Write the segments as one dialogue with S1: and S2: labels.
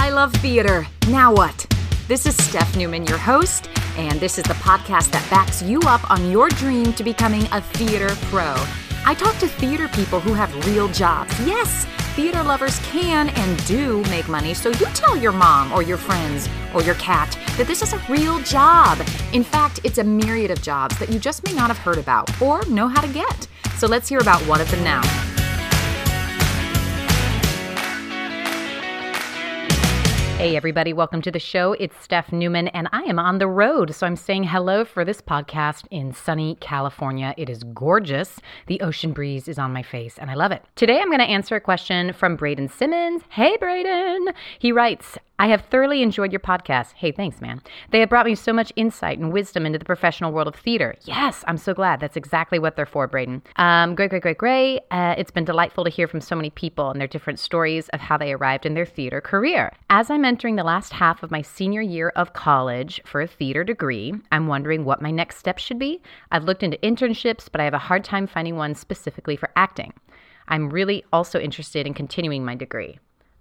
S1: I love theater. Now what? This is Steph Newman, your host, and this is the podcast that backs you up on your dream to becoming a theater pro. I talk to theater people who have real jobs. Yes, theater lovers can and do make money, so you tell your mom or your friends or your cat that this is a real job. In fact, it's a myriad of jobs that you just may not have heard about or know how to get. So let's hear about one of them now. Hey, everybody, welcome to the show. It's Steph Newman, and I am on the road. So I'm saying hello for this podcast in sunny California. It is gorgeous. The ocean breeze is on my face, and I love it. Today, I'm going to answer a question from Braydon Simmons. Hey, Braydon. He writes, I have thoroughly enjoyed your podcast. Hey, thanks, man. They have brought me so much insight and wisdom into the professional world of theater. Yes, I'm so glad. That's exactly what they're for, Braydon. Um, great, great, great, great. Uh, it's been delightful to hear from so many people and their different stories of how they arrived in their theater career. As I'm entering the last half of my senior year of college for a theater degree, I'm wondering what my next step should be. I've looked into internships, but I have a hard time finding one specifically for acting. I'm really also interested in continuing my degree.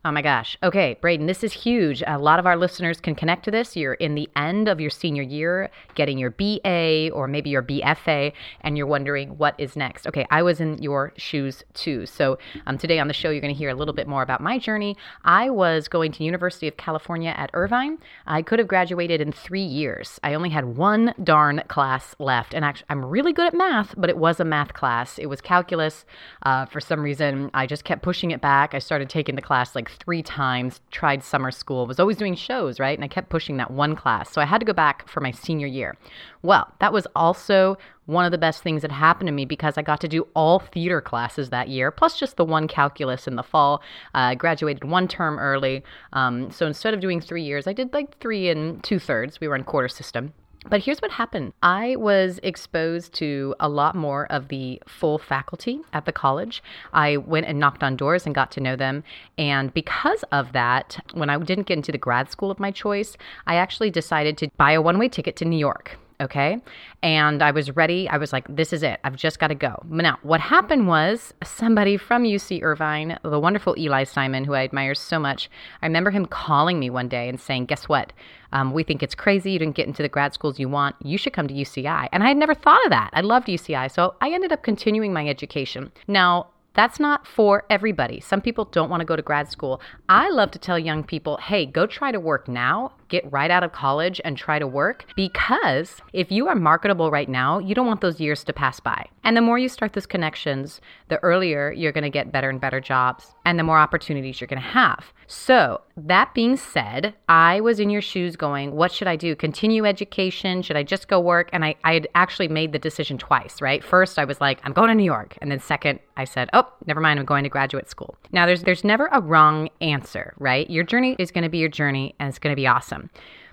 S1: Oh my gosh. Okay, Braydon, this is huge. A lot of our listeners can connect to this. You're in the end of your senior year, getting your BA or maybe your BFA, and you're wondering what is next. Okay, I was in your shoes too. So um, today on the show, you're going to hear a little bit more about my journey. I was going to University of California at Irvine. I could have graduated in three years. I only had one darn class left, and actually, I'm really good at math, but it was a math class. It was calculus. Uh, for some reason, I just kept pushing it back. I started taking the class like three times, tried summer school, was always doing shows, right? And I kept pushing that one class. So I had to go back for my senior year. Well, that was also one of the best things that happened to me because I got to do all theater classes that year, plus just the one calculus in the fall. Uh, I graduated one term early. Um, so instead of doing three years, I did like three and two thirds. We were in quarter system. But here's what happened I was exposed to a lot more of the full faculty at the college. I went and knocked on doors and got to know them. And because of that, when I didn't get into the grad school of my choice, I actually decided to buy a one way ticket to New York okay? And I was ready. I was like, this is it. I've just got to go. Now, what happened was somebody from UC Irvine, the wonderful Eli Simon, who I admire so much, I remember him calling me one day and saying, guess what? Um, we think it's crazy. You didn't get into the grad schools you want. You should come to UCI. And I had never thought of that. I loved UCI. So I ended up continuing my education. Now, that's not for everybody. Some people don't want to go to grad school. I love to tell young people, hey, go try to work now get right out of college and try to work because if you are marketable right now, you don't want those years to pass by. And the more you start those connections, the earlier you're going to get better and better jobs and the more opportunities you're going to have. So, that being said, I was in your shoes going, what should I do? Continue education? Should I just go work? And I, I had actually made the decision twice, right? First, I was like, I'm going to New York. And then second, I said, oh, never mind, I'm going to graduate school. Now, there's, there's never a wrong answer, right? Your journey is going to be your journey and it's going to be awesome awesome.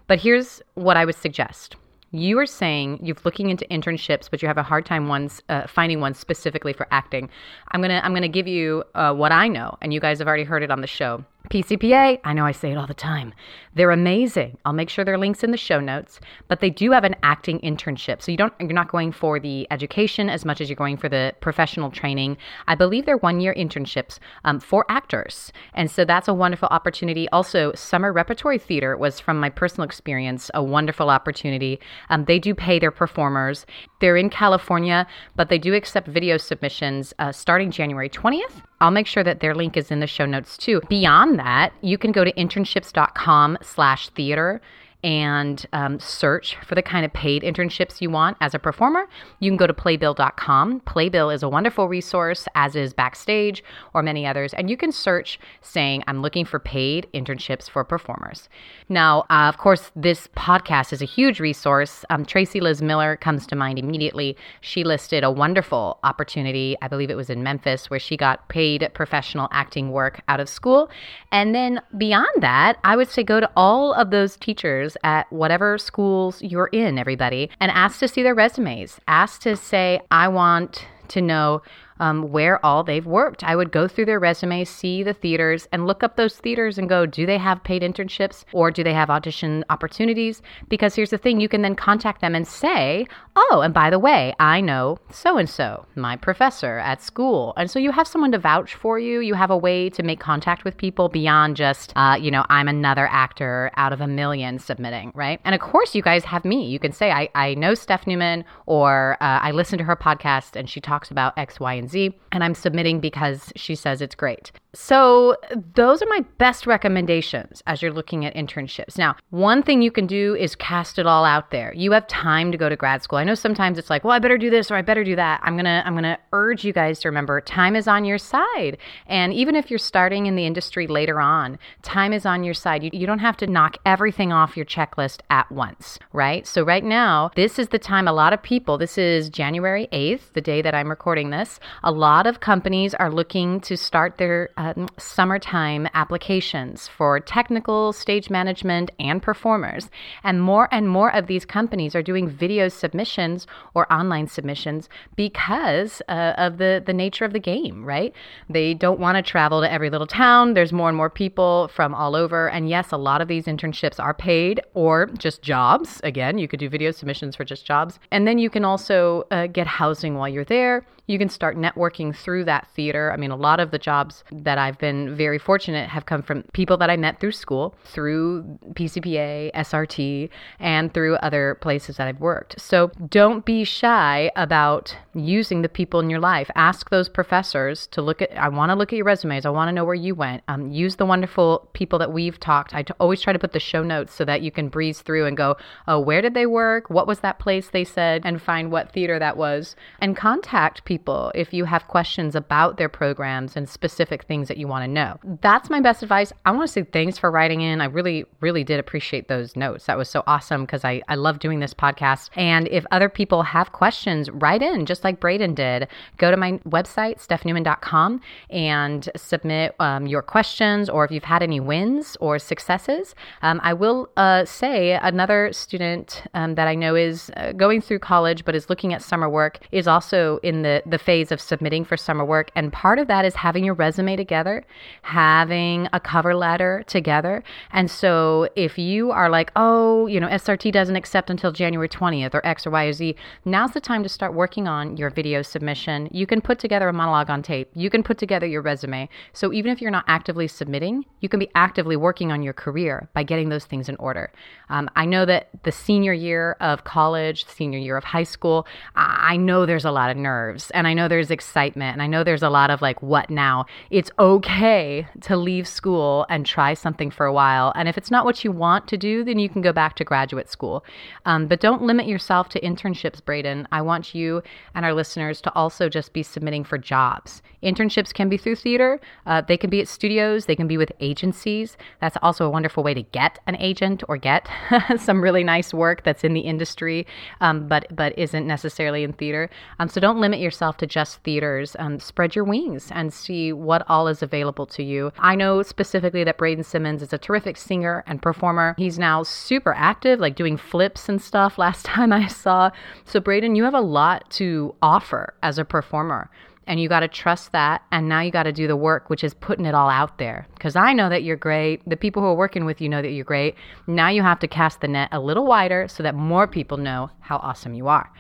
S1: But here's what I would suggest. You are saying you're looking into internships, but you have a hard time ones uh, finding one specifically for acting. I'm gonna I'm gonna give you uh, what I know, and you guys have already heard it on the show. PCPA, I know I say it all the time. They're amazing. I'll make sure there are links in the show notes, but they do have an acting internship. So you don't you're not going for the education as much as you're going for the professional training. I believe they're one year internships um, for actors. And so that's a wonderful opportunity. Also, summer repertory theater was from my personal experience a wonderful opportunity. Um, they do pay their performers. They're in California, but they do accept video submissions uh, starting January 20th. I'll make sure that their link is in the show notes too. Beyond that, you can go to internships.com slash theater and um, search for the kind of paid internships you want as a performer, you can go to playbill.com. Playbill is a wonderful resource, as is Backstage or many others. And you can search saying, I'm looking for paid internships for performers. Now, uh, of course, this podcast is a huge resource. Um, Tracy Liz Miller comes to mind immediately. She listed a wonderful opportunity, I believe it was in Memphis, where she got paid professional acting work out of school. And then beyond that, I would say go to all of those teachers at whatever schools you're in, everybody, and ask to see their resumes. Ask to say, I want to know um, where all they've worked. I would go through their resume, see the theaters, and look up those theaters and go, do they have paid internships or do they have audition opportunities? Because here's the thing you can then contact them and say, oh, and by the way, I know so and so, my professor at school. And so you have someone to vouch for you. You have a way to make contact with people beyond just, uh, you know, I'm another actor out of a million submitting, right? And of course, you guys have me. You can say, I, I know Steph Newman or uh, I listen to her podcast and she talks about X, Y, and Z, and I'm submitting because she says it's great. So, those are my best recommendations as you're looking at internships. Now, one thing you can do is cast it all out there. You have time to go to grad school. I know sometimes it's like, well, I better do this or I better do that. I'm going to I'm going to urge you guys to remember time is on your side. And even if you're starting in the industry later on, time is on your side. You, you don't have to knock everything off your checklist at once, right? So, right now, this is the time a lot of people, this is January 8th, the day that I'm recording this, a lot of companies are looking to start their um, summertime applications for technical, stage management, and performers. And more and more of these companies are doing video submissions or online submissions because uh, of the, the nature of the game, right? They don't want to travel to every little town. There's more and more people from all over. And yes, a lot of these internships are paid or just jobs. Again, you could do video submissions for just jobs. And then you can also uh, get housing while you're there. You can start networking through that theater. I mean, a lot of the jobs that I've been very fortunate have come from people that I met through school, through PCPA, SRT, and through other places that I've worked. So don't be shy about using the people in your life. Ask those professors to look at, I want to look at your resumes. I want to know where you went. Um, use the wonderful people that we've talked. I t- always try to put the show notes so that you can breeze through and go, oh, where did they work? What was that place they said? And find what theater that was. And contact people if you have questions about their programs and specific things that you want to know. That's my best advice. I want to say thanks for writing in. I really, really did appreciate those notes. That was so awesome because I, I love doing this podcast. And if other people have questions, write in just like Braydon did. Go to my website, stephnewman.com, and submit um, your questions or if you've had any wins or successes. Um, I will uh, say another student um, that I know is uh, going through college but is looking at summer work is also in the, the phase of submitting for summer work. And part of that is having your resume together, having a cover letter together. And so if you are like, oh, you know, SRT doesn't accept until January 20th or X or Y or Z, now's the time to start working on your video submission. You can put together a monologue on tape, you can put together your resume. So even if you're not actively submitting, you can be actively working on your career by getting those things in order. Um, I know that the senior year of college, senior year of high school, I know there's a lot of nerves and I know there's excitement and I know there's a lot of like, what now? It's okay to leave school and try something for a while. And if it's not what you want to do, then you can go back to graduate school. Um, but don't limit yourself to internships, Braydon. I want you and our listeners to also just be submitting for jobs. Internships can be through theater, uh, they can be at studios, they can be with agencies. That's also a wonderful way to get an agent or get some really nice work that's in the industry, um, but but isn't necessarily in theater. Um, so don't limit yourself to just theaters. and spread your wings and see what all is available to you. I know specifically that Braydon Simmons is a terrific singer and performer. He's now super active, like doing flips and stuff. Last time I saw, so Braydon, you have a lot to offer as a performer and you got to trust that and now you got to do the work which is putting it all out there because i know that you're great the people who are working with you know that you're great now you have to cast the net a little wider so that more people know how awesome you are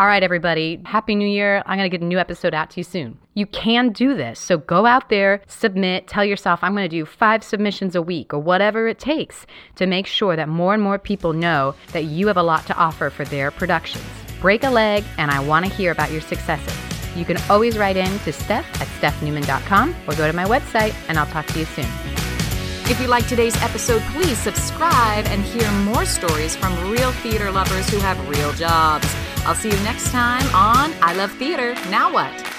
S1: all right everybody. Happy new year. I'm going to get a new episode out to you soon. You can do this so go out there submit tell yourself i'm going to do five submissions a week or whatever it takes to make sure that more and more people know that you have a lot to offer for their productions. Break a leg and i want to hear about your successes. You can always write in to Steph at stephnewman.com or go to my website, and I'll talk to you soon.
S2: If you like today's episode, please subscribe and hear more stories from real theater lovers who have real jobs. I'll see you next time on I Love Theater. Now what?